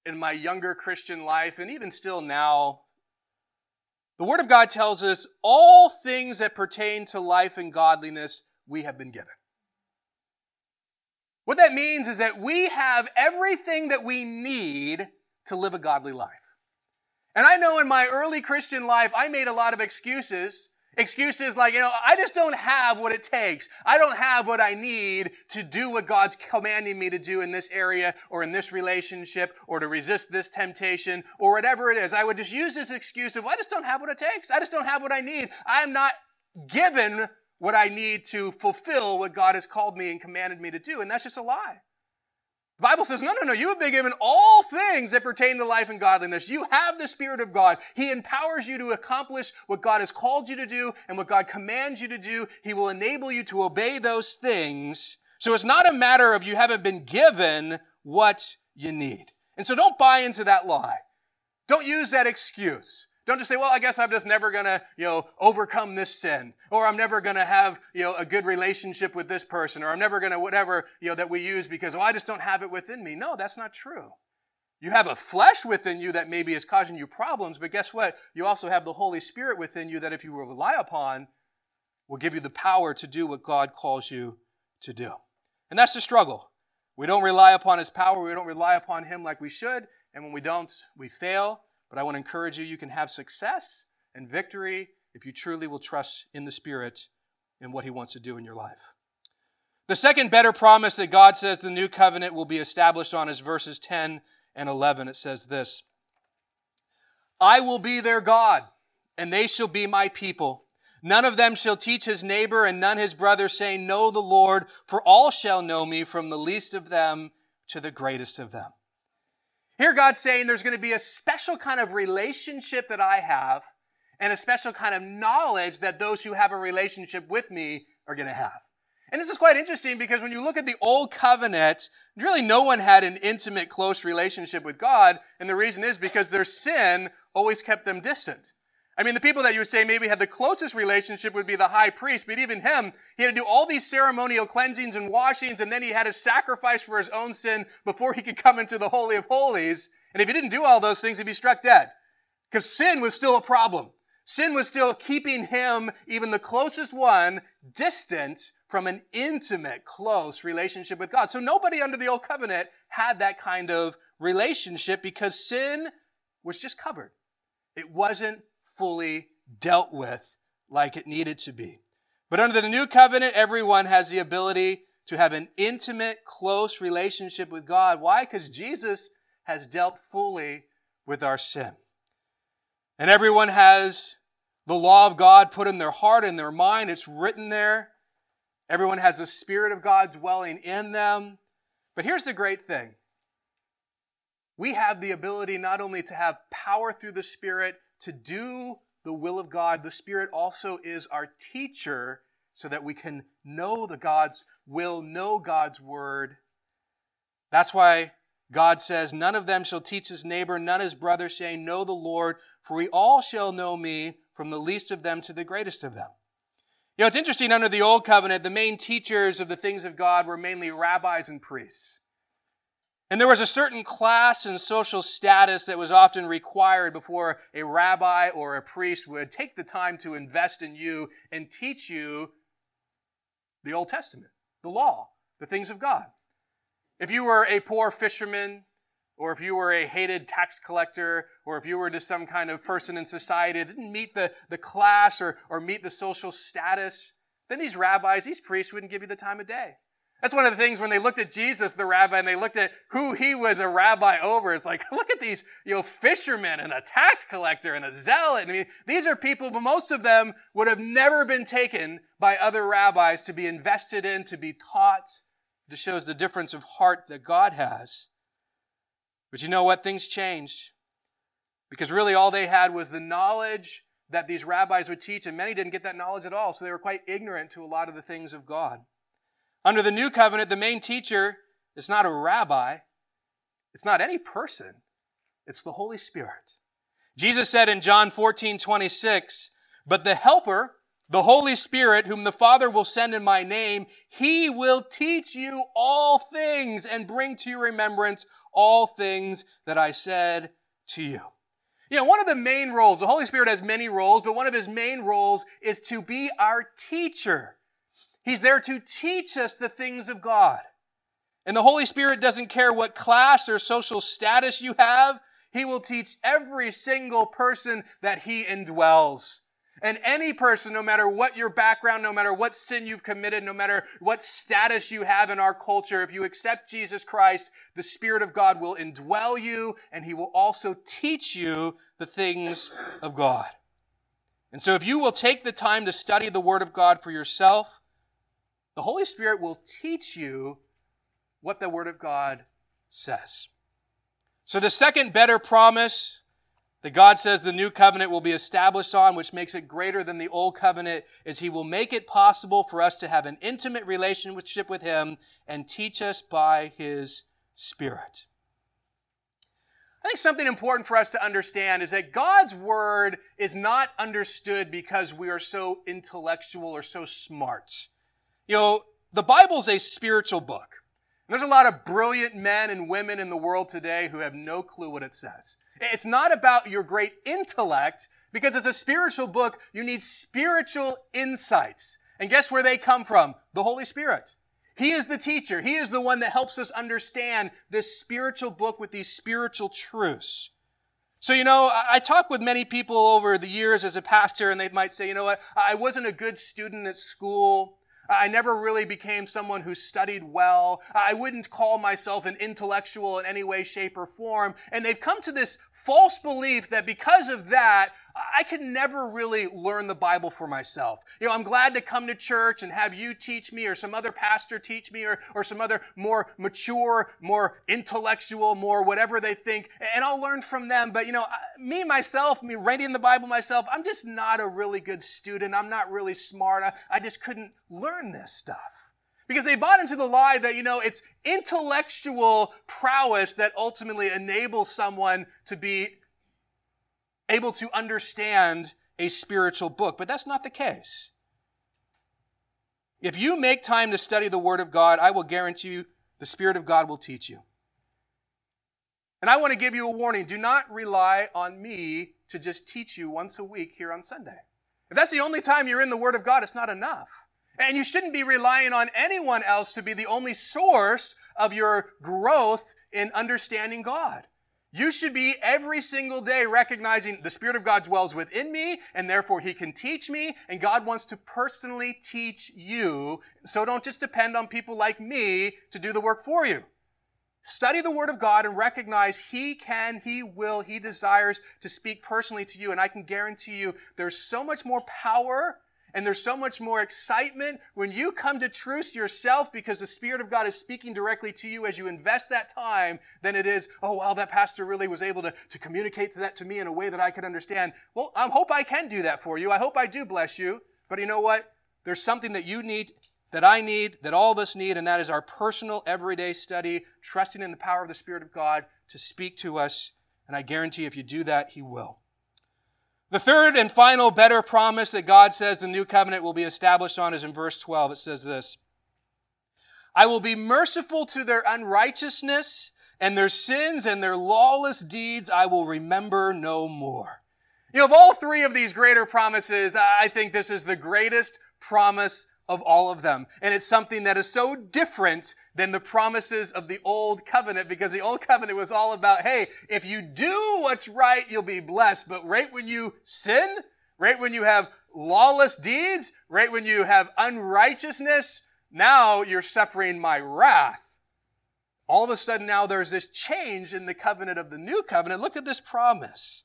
in my younger Christian life and even still now. The Word of God tells us all things that pertain to life and godliness we have been given. What that means is that we have everything that we need to live a godly life. And I know in my early Christian life, I made a lot of excuses. Excuses like, you know, I just don't have what it takes. I don't have what I need to do what God's commanding me to do in this area or in this relationship or to resist this temptation or whatever it is. I would just use this excuse of, well, I just don't have what it takes. I just don't have what I need. I am not given what I need to fulfill what God has called me and commanded me to do. And that's just a lie. The Bible says, no, no, no, you have been given all things that pertain to life and godliness. You have the Spirit of God. He empowers you to accomplish what God has called you to do and what God commands you to do. He will enable you to obey those things. So it's not a matter of you haven't been given what you need. And so don't buy into that lie. Don't use that excuse. Don't just say, well, I guess I'm just never going to, you know, overcome this sin. Or I'm never going to have, you know, a good relationship with this person. Or I'm never going to whatever, you know, that we use because, oh, I just don't have it within me. No, that's not true. You have a flesh within you that maybe is causing you problems, but guess what? You also have the Holy Spirit within you that if you rely upon, will give you the power to do what God calls you to do. And that's the struggle. We don't rely upon His power. We don't rely upon Him like we should. And when we don't, we fail. But I want to encourage you, you can have success and victory if you truly will trust in the Spirit and what He wants to do in your life. The second better promise that God says the new covenant will be established on is verses 10 and 11. It says this I will be their God, and they shall be my people. None of them shall teach his neighbor and none his brother, saying, Know the Lord, for all shall know me, from the least of them to the greatest of them. Here, God's saying there's going to be a special kind of relationship that I have, and a special kind of knowledge that those who have a relationship with me are going to have. And this is quite interesting because when you look at the old covenant, really no one had an intimate, close relationship with God. And the reason is because their sin always kept them distant. I mean, the people that you would say maybe had the closest relationship would be the high priest, but even him, he had to do all these ceremonial cleansings and washings, and then he had to sacrifice for his own sin before he could come into the Holy of Holies. And if he didn't do all those things, he'd be struck dead. Because sin was still a problem. Sin was still keeping him, even the closest one, distant from an intimate, close relationship with God. So nobody under the old covenant had that kind of relationship because sin was just covered. It wasn't fully dealt with like it needed to be. But under the new covenant, everyone has the ability to have an intimate, close relationship with God. Why? Because Jesus has dealt fully with our sin. And everyone has the law of God put in their heart and their mind. It's written there. Everyone has the Spirit of God dwelling in them. But here's the great thing we have the ability not only to have power through the Spirit to do the will of God, the Spirit also is our teacher so that we can know the God's will, know God's word. That's why God says, None of them shall teach his neighbor, none his brother, saying, Know the Lord, for we all shall know me from the least of them to the greatest of them. You know, it's interesting, under the Old Covenant, the main teachers of the things of God were mainly rabbis and priests. And there was a certain class and social status that was often required before a rabbi or a priest would take the time to invest in you and teach you the Old Testament, the law, the things of God. If you were a poor fisherman or if you were a hated tax collector, or if you were just some kind of person in society that didn't meet the, the class or, or meet the social status, then these rabbis, these priests wouldn't give you the time of day. That's one of the things when they looked at Jesus, the rabbi, and they looked at who he was a rabbi over. It's like, *laughs* look at these, you know, fishermen and a tax collector and a zealot. I mean, these are people, but most of them would have never been taken by other rabbis to be invested in, to be taught. This shows the difference of heart that God has. But you know what? Things changed. Because really all they had was the knowledge that these rabbis would teach, and many didn't get that knowledge at all, so they were quite ignorant to a lot of the things of God. Under the new covenant, the main teacher is not a rabbi, it's not any person, it's the Holy Spirit. Jesus said in John 14, 26, But the Helper, the Holy Spirit, whom the Father will send in my name, he will teach you all things and bring to your remembrance all things that I said to you. You know, one of the main roles, the Holy Spirit has many roles, but one of his main roles is to be our teacher. He's there to teach us the things of God. And the Holy Spirit doesn't care what class or social status you have. He will teach every single person that he indwells. And any person, no matter what your background, no matter what sin you've committed, no matter what status you have in our culture, if you accept Jesus Christ, the Spirit of God will indwell you and He will also teach you the things of God. And so if you will take the time to study the Word of God for yourself, the Holy Spirit will teach you what the Word of God says. So the second better promise that God says the new covenant will be established on, which makes it greater than the old covenant, is He will make it possible for us to have an intimate relationship with Him and teach us by His Spirit. I think something important for us to understand is that God's Word is not understood because we are so intellectual or so smart. You know, the Bible's a spiritual book. And there's a lot of brilliant men and women in the world today who have no clue what it says. It's not about your great intellect because it's a spiritual book. You need spiritual insights. And guess where they come from? The Holy Spirit. He is the teacher. He is the one that helps us understand this spiritual book with these spiritual truths. So, you know, I talk with many people over the years as a pastor, and they might say, you know what, I wasn't a good student at school. I never really became someone who studied well. I wouldn't call myself an intellectual in any way, shape, or form. And they've come to this false belief that because of that, I could never really learn the Bible for myself. You know, I'm glad to come to church and have you teach me or some other pastor teach me or, or some other more mature, more intellectual, more whatever they think, and I'll learn from them. But, you know, me, myself, me reading the Bible myself, I'm just not a really good student. I'm not really smart. I, I just couldn't learn this stuff. Because they bought into the lie that, you know, it's intellectual prowess that ultimately enables someone to be able to understand a spiritual book, but that's not the case. If you make time to study the Word of God, I will guarantee you the Spirit of God will teach you. And I want to give you a warning do not rely on me to just teach you once a week here on Sunday. If that's the only time you're in the Word of God, it's not enough. And you shouldn't be relying on anyone else to be the only source of your growth in understanding God. You should be every single day recognizing the Spirit of God dwells within me, and therefore He can teach me, and God wants to personally teach you. So don't just depend on people like me to do the work for you. Study the Word of God and recognize He can, He will, He desires to speak personally to you. And I can guarantee you there's so much more power and there's so much more excitement when you come to truth yourself because the Spirit of God is speaking directly to you as you invest that time than it is, oh, wow, that pastor really was able to, to communicate that to me in a way that I could understand. Well, I hope I can do that for you. I hope I do bless you. But you know what? There's something that you need, that I need, that all of us need, and that is our personal everyday study, trusting in the power of the Spirit of God to speak to us. And I guarantee if you do that, He will. The third and final better promise that God says the new covenant will be established on is in verse 12. It says this I will be merciful to their unrighteousness, and their sins and their lawless deeds I will remember no more. You know, of all three of these greater promises, I think this is the greatest promise of all of them. And it's something that is so different than the promises of the old covenant because the old covenant was all about, hey, if you do what's right, you'll be blessed. But right when you sin, right when you have lawless deeds, right when you have unrighteousness, now you're suffering my wrath. All of a sudden now there's this change in the covenant of the new covenant. Look at this promise.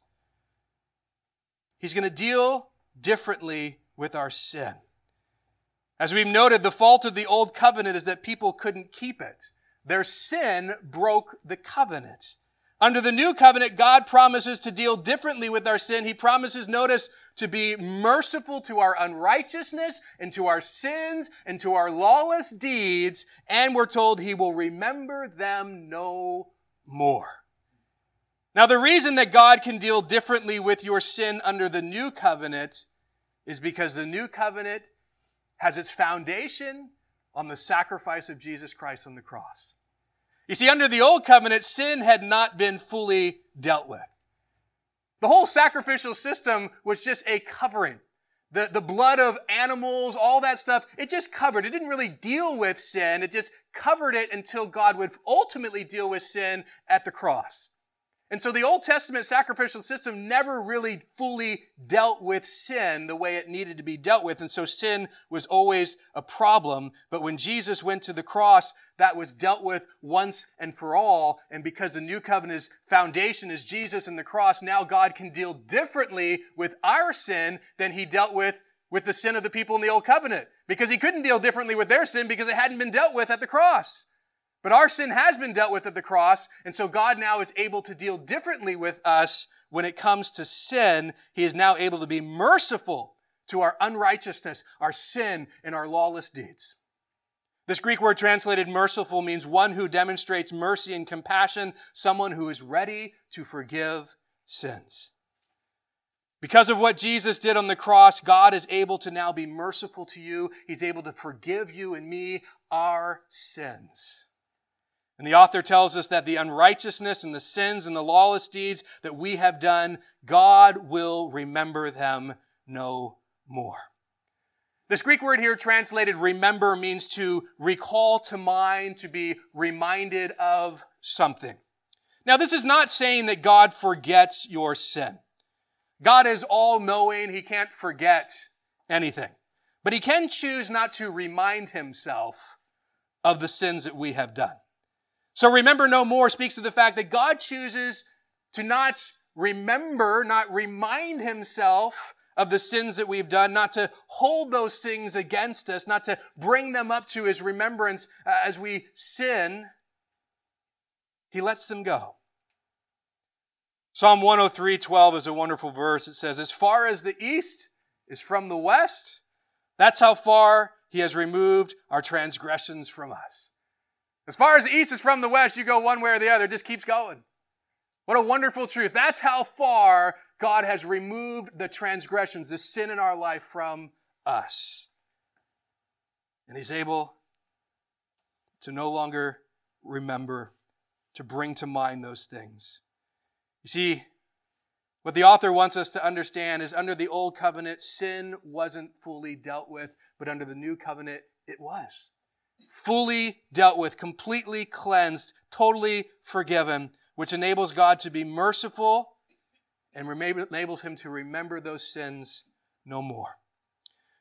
He's going to deal differently with our sin. As we've noted, the fault of the old covenant is that people couldn't keep it. Their sin broke the covenant. Under the new covenant, God promises to deal differently with our sin. He promises, notice, to be merciful to our unrighteousness and to our sins and to our lawless deeds. And we're told he will remember them no more. Now, the reason that God can deal differently with your sin under the new covenant is because the new covenant has its foundation on the sacrifice of Jesus Christ on the cross. You see, under the old covenant, sin had not been fully dealt with. The whole sacrificial system was just a covering. The, the blood of animals, all that stuff, it just covered. It didn't really deal with sin. It just covered it until God would ultimately deal with sin at the cross. And so the Old Testament sacrificial system never really fully dealt with sin the way it needed to be dealt with. And so sin was always a problem. But when Jesus went to the cross, that was dealt with once and for all. And because the new covenant's foundation is Jesus and the cross, now God can deal differently with our sin than he dealt with with the sin of the people in the old covenant. Because he couldn't deal differently with their sin because it hadn't been dealt with at the cross. But our sin has been dealt with at the cross, and so God now is able to deal differently with us when it comes to sin. He is now able to be merciful to our unrighteousness, our sin, and our lawless deeds. This Greek word translated merciful means one who demonstrates mercy and compassion, someone who is ready to forgive sins. Because of what Jesus did on the cross, God is able to now be merciful to you. He's able to forgive you and me our sins. And the author tells us that the unrighteousness and the sins and the lawless deeds that we have done, God will remember them no more. This Greek word here translated remember means to recall to mind, to be reminded of something. Now, this is not saying that God forgets your sin. God is all knowing. He can't forget anything. But he can choose not to remind himself of the sins that we have done. So remember no more speaks of the fact that God chooses to not remember, not remind himself of the sins that we've done, not to hold those things against us, not to bring them up to his remembrance uh, as we sin. He lets them go. Psalm 103 12 is a wonderful verse. It says, As far as the east is from the west, that's how far he has removed our transgressions from us. As far as the east is from the west, you go one way or the other, it just keeps going. What a wonderful truth. That's how far God has removed the transgressions, the sin in our life from us. And He's able to no longer remember, to bring to mind those things. You see, what the author wants us to understand is under the old covenant, sin wasn't fully dealt with, but under the new covenant, it was. Fully dealt with, completely cleansed, totally forgiven which enables God to be merciful and enables him to remember those sins no more.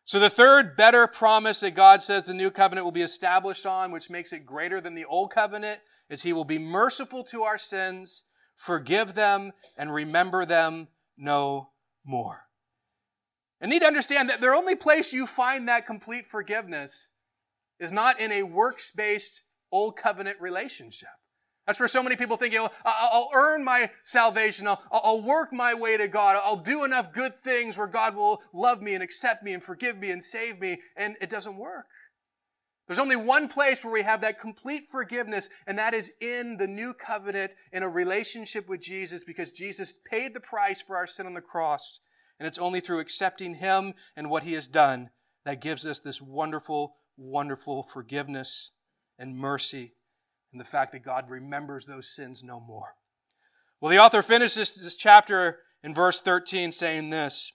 So, the third better promise that God says the new covenant will be established on, which makes it greater than the old covenant, is he will be merciful to our sins, forgive them, and remember them no more. And need to understand that the only place you find that complete forgiveness is not in a works based old covenant relationship. That's where so many people think, I'll earn my salvation. I'll work my way to God. I'll do enough good things where God will love me and accept me and forgive me and save me. And it doesn't work. There's only one place where we have that complete forgiveness, and that is in the new covenant in a relationship with Jesus because Jesus paid the price for our sin on the cross. And it's only through accepting Him and what He has done that gives us this wonderful, wonderful forgiveness and mercy and the fact that God remembers those sins no more. Well, the author finishes this chapter in verse 13 saying this.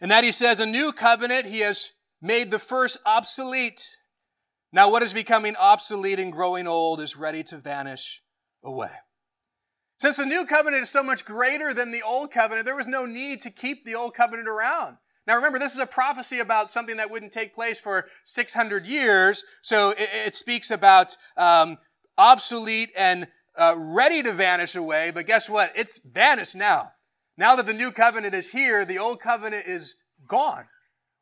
And that he says, A new covenant he has made the first obsolete. Now, what is becoming obsolete and growing old is ready to vanish away. Since the new covenant is so much greater than the old covenant, there was no need to keep the old covenant around. Now remember, this is a prophecy about something that wouldn't take place for 600 years. So it, it speaks about um, obsolete and uh, ready to vanish away. But guess what? It's vanished now. Now that the new covenant is here, the old covenant is gone.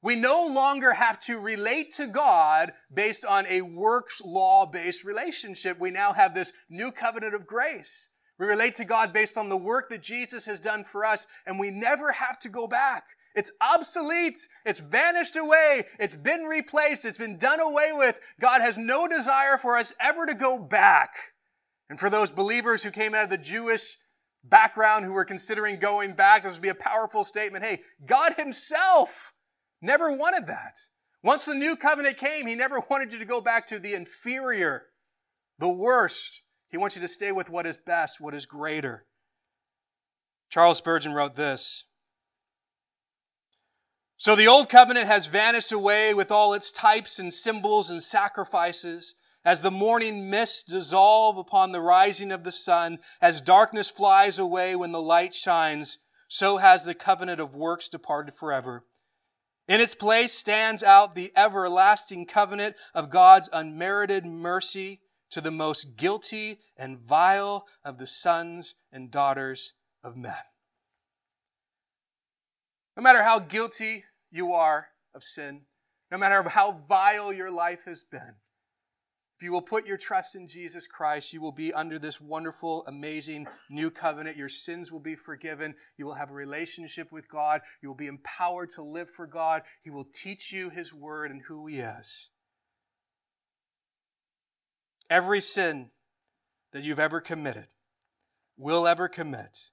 We no longer have to relate to God based on a works law based relationship. We now have this new covenant of grace. We relate to God based on the work that Jesus has done for us, and we never have to go back. It's obsolete. It's vanished away. It's been replaced. It's been done away with. God has no desire for us ever to go back. And for those believers who came out of the Jewish background who were considering going back, this would be a powerful statement. Hey, God Himself never wanted that. Once the new covenant came, He never wanted you to go back to the inferior, the worst. He wants you to stay with what is best, what is greater. Charles Spurgeon wrote this so the old covenant has vanished away with all its types and symbols and sacrifices. As the morning mists dissolve upon the rising of the sun, as darkness flies away when the light shines, so has the covenant of works departed forever. In its place stands out the everlasting covenant of God's unmerited mercy to the most guilty and vile of the sons and daughters of men. No matter how guilty you are of sin, no matter how vile your life has been. If you will put your trust in Jesus Christ, you will be under this wonderful, amazing new covenant. Your sins will be forgiven. You will have a relationship with God. You will be empowered to live for God. He will teach you His word and who He is. Every sin that you've ever committed, will ever commit,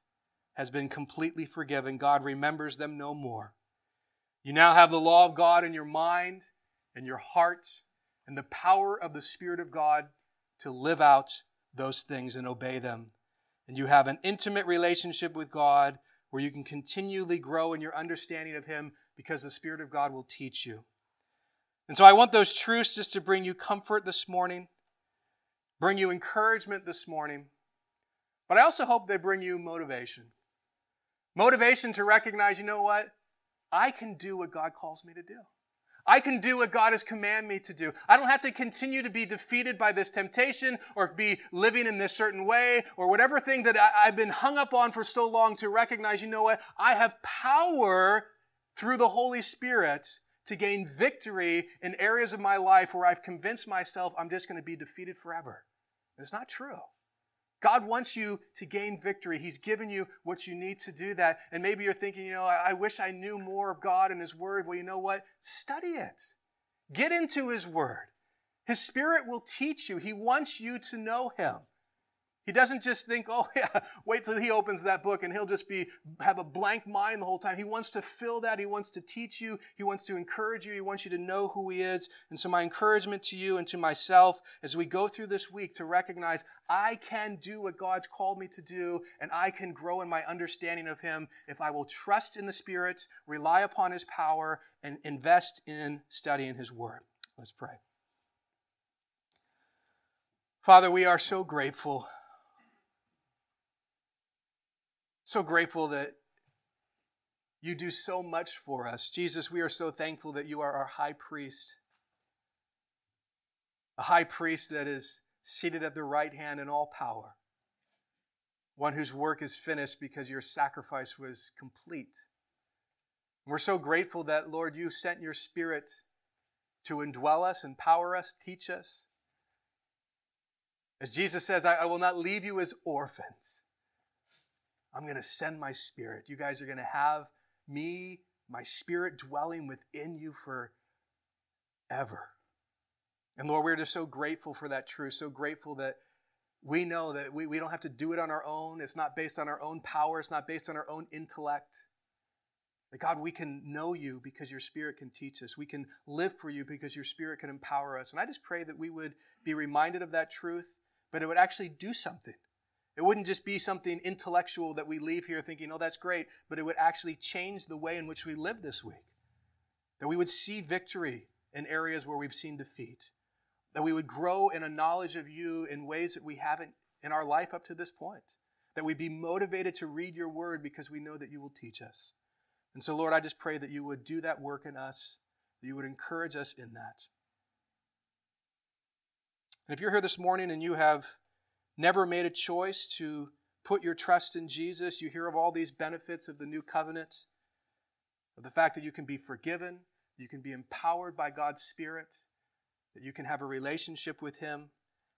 has been completely forgiven. God remembers them no more. You now have the law of God in your mind and your heart and the power of the Spirit of God to live out those things and obey them. And you have an intimate relationship with God where you can continually grow in your understanding of Him because the Spirit of God will teach you. And so I want those truths just to bring you comfort this morning, bring you encouragement this morning, but I also hope they bring you motivation. Motivation to recognize, you know what? I can do what God calls me to do. I can do what God has commanded me to do. I don't have to continue to be defeated by this temptation or be living in this certain way or whatever thing that I, have been hung up on for so long to recognize, you know what? I have power through the Holy Spirit to gain victory in areas of my life where I've convinced myself I'm just going to be defeated forever. It's not true. God wants you to gain victory. He's given you what you need to do that. And maybe you're thinking, you know, I, I wish I knew more of God and His Word. Well, you know what? Study it. Get into His Word. His Spirit will teach you. He wants you to know Him. He doesn't just think, *laughs* oh yeah, wait till he opens that book and he'll just be have a blank mind the whole time. He wants to fill that. He wants to teach you. He wants to encourage you. He wants you to know who he is. And so my encouragement to you and to myself as we go through this week to recognize I can do what God's called me to do and I can grow in my understanding of him if I will trust in the Spirit, rely upon his power, and invest in studying his word. Let's pray. Father, we are so grateful So grateful that you do so much for us. Jesus, we are so thankful that you are our high priest, a high priest that is seated at the right hand in all power, one whose work is finished because your sacrifice was complete. we're so grateful that, Lord, you sent your Spirit to indwell us, empower us, teach us. As Jesus says, I, I will not leave you as orphans. I'm going to send my spirit. You guys are going to have me, my spirit dwelling within you forever. And Lord, we're just so grateful for that truth, so grateful that we know that we, we don't have to do it on our own. It's not based on our own power, it's not based on our own intellect. That God, we can know you because your spirit can teach us. We can live for you because your spirit can empower us. And I just pray that we would be reminded of that truth, but it would actually do something. It wouldn't just be something intellectual that we leave here thinking, oh, that's great, but it would actually change the way in which we live this week. That we would see victory in areas where we've seen defeat. That we would grow in a knowledge of you in ways that we haven't in our life up to this point. That we'd be motivated to read your word because we know that you will teach us. And so, Lord, I just pray that you would do that work in us, that you would encourage us in that. And if you're here this morning and you have never made a choice to put your trust in Jesus, you hear of all these benefits of the new covenant, of the fact that you can be forgiven, you can be empowered by God's Spirit, that you can have a relationship with Him.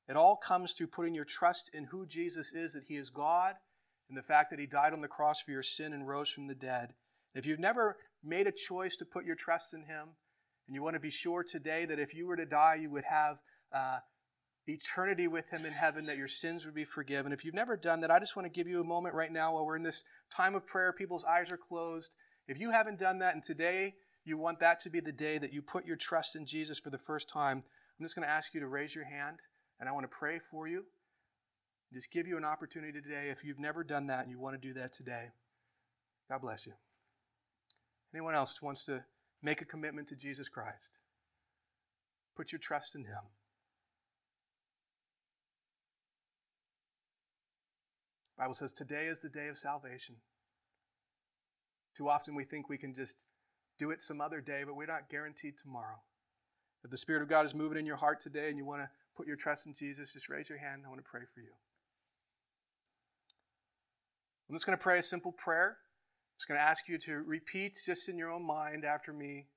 It all comes through putting your trust in who Jesus is, that He is God, and the fact that He died on the cross for your sin and rose from the dead. If you've never made a choice to put your trust in Him, and you want to be sure today that if you were to die, you would have uh, eternity with Him in heaven, that your sins would be forgiven. If you've never done that, I just want to give you a moment right now while we're in this time of prayer. People's eyes are closed. If you haven't done that, and today you want that to be the day that you put your trust in Jesus for the first time, I'm just going to ask you to raise your hand, and I want to pray for you. Just give you an opportunity today if you've never done that and you want to do that today. God bless you. Anyone else wants to make a commitment to Jesus Christ? Put your trust in Him. Bible says today is the day of salvation. Too often we think we can just do it some other day, but we're not guaranteed tomorrow. If the Spirit of God is moving in your heart today and you want to put your trust in Jesus, just raise your hand. I want to pray for you. I'm just going to pray a simple prayer. I'm just going to ask you to repeat just in your own mind after me.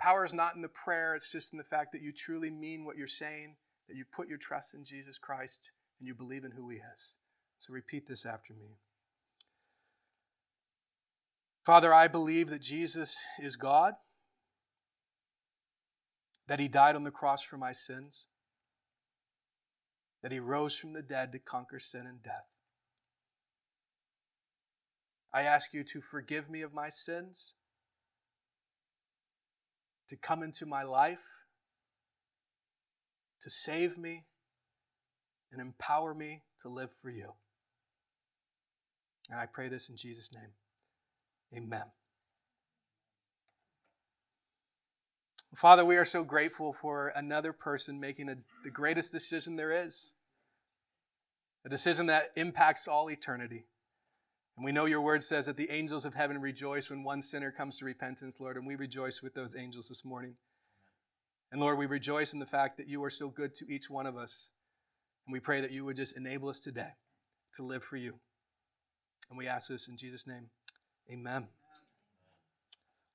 Power is not in the prayer, it's just in the fact that you truly mean what you're saying, that you put your trust in Jesus Christ and you believe in who He is. So repeat this after me. Father, I believe that Jesus is God, that He died on the cross for my sins, that He rose from the dead to conquer sin and death. I ask you to forgive me of my sins, to come into my life, to save me, and empower me to live for you. And I pray this in Jesus' name. Amen. Father, we are so grateful for another person making a, the greatest decision there is, a decision that impacts all eternity. And we know your word says that the angels of heaven rejoice when one sinner comes to repentance, Lord, and we rejoice with those angels this morning. And Lord, we rejoice in the fact that you are so good to each one of us. And we pray that you would just enable us today to live for you. And we ask this in Jesus' name. Amen.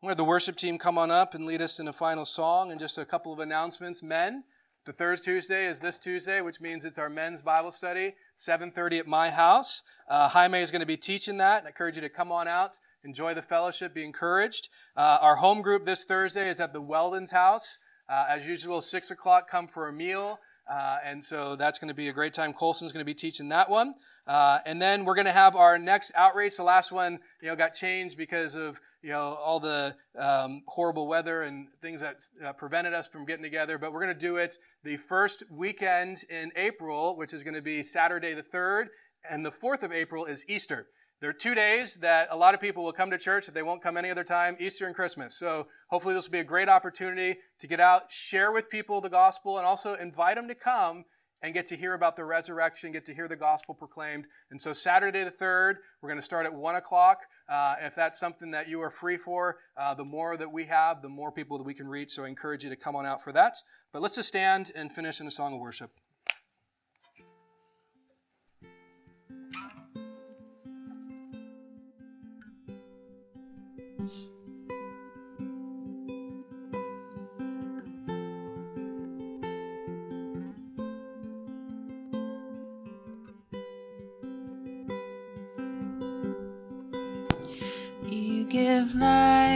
We'll have the worship team come on up and lead us in a final song and just a couple of announcements. Men, the third Tuesday is this Tuesday, which means it's our men's Bible study, 7:30 at my house. Uh, Jaime is going to be teaching that. I encourage you to come on out, enjoy the fellowship, be encouraged. Uh, our home group this Thursday is at the Weldon's house. Uh, as usual, six o'clock. Come for a meal. Uh, and so that's going to be a great time. Colson's going to be teaching that one. Uh, and then we're going to have our next outreach. The last one, you know, got changed because of, you know, all the um, horrible weather and things that uh, prevented us from getting together. But we're going to do it the first weekend in April, which is going to be Saturday the 3rd. And the 4th of April is Easter. There are two days that a lot of people will come to church that they won't come any other time, Easter and Christmas. So hopefully this will be a great opportunity to get out, share with people the gospel, and also invite them to come and get to hear about the resurrection, get to hear the gospel proclaimed. And so Saturday the 3rd, we're going to start at 1 o'clock. Uh, if that's something that you are free for, uh, the more that we have, the more people that we can reach. So I encourage you to come on out for that. But let's just stand and finish in a song of worship. Give life,